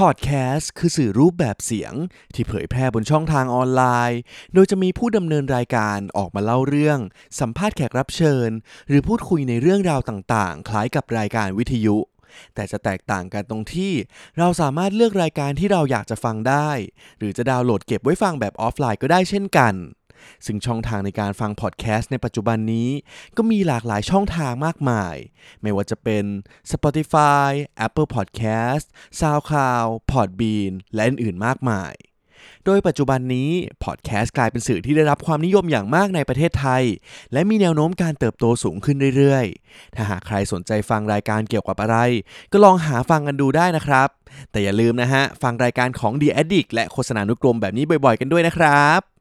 podcast คือสื่อรูปแบบเสียงที่เผยแพร่บนช่องทางออนไลน์ โดยจะมีผู้ดำเนินรายการออกมาเล่าเรื่อง สัมภาษณ์แขกรับเชิญ หรือพูดคุยในเรื่องราวต่างๆ คล้ายกับรายการวิทยุ แต่จะแตกต่างกันตรงที่เราสามารถเลือกรายการที่เราอยากจะฟังได้ หรือจะดาวน์โหลดเก็บไว้ฟังแบบออฟไลน์ก็ได้เช่นกัน ซึ่งช่องทางในการฟังพอดแคสต์ในปัจจุบันนี้ ก็มีหลากหลายช่องทางมากมาย ไม่ว่าจะเป็น Spotify Apple Podcast SoundCloud Podbean และอื่นๆมากมาย โดยปัจจุบันนี้พอดแคสต์กลายเป็นสื่อที่ได้รับความนิยมอย่างมากในประเทศไทย และมีแนวโน้มการเติบโตสูงขึ้นเรื่อยๆ ถ้าหากใครสนใจฟังรายการเกี่ยวกับอะไร ก็ลองหาฟังกันดูได้นะครับ แต่อย่าลืมนะฮะ ฟังรายการของ The Addict และโฆษณานุกรมแบบนี้บ่อยๆ กันด้วยนะครับ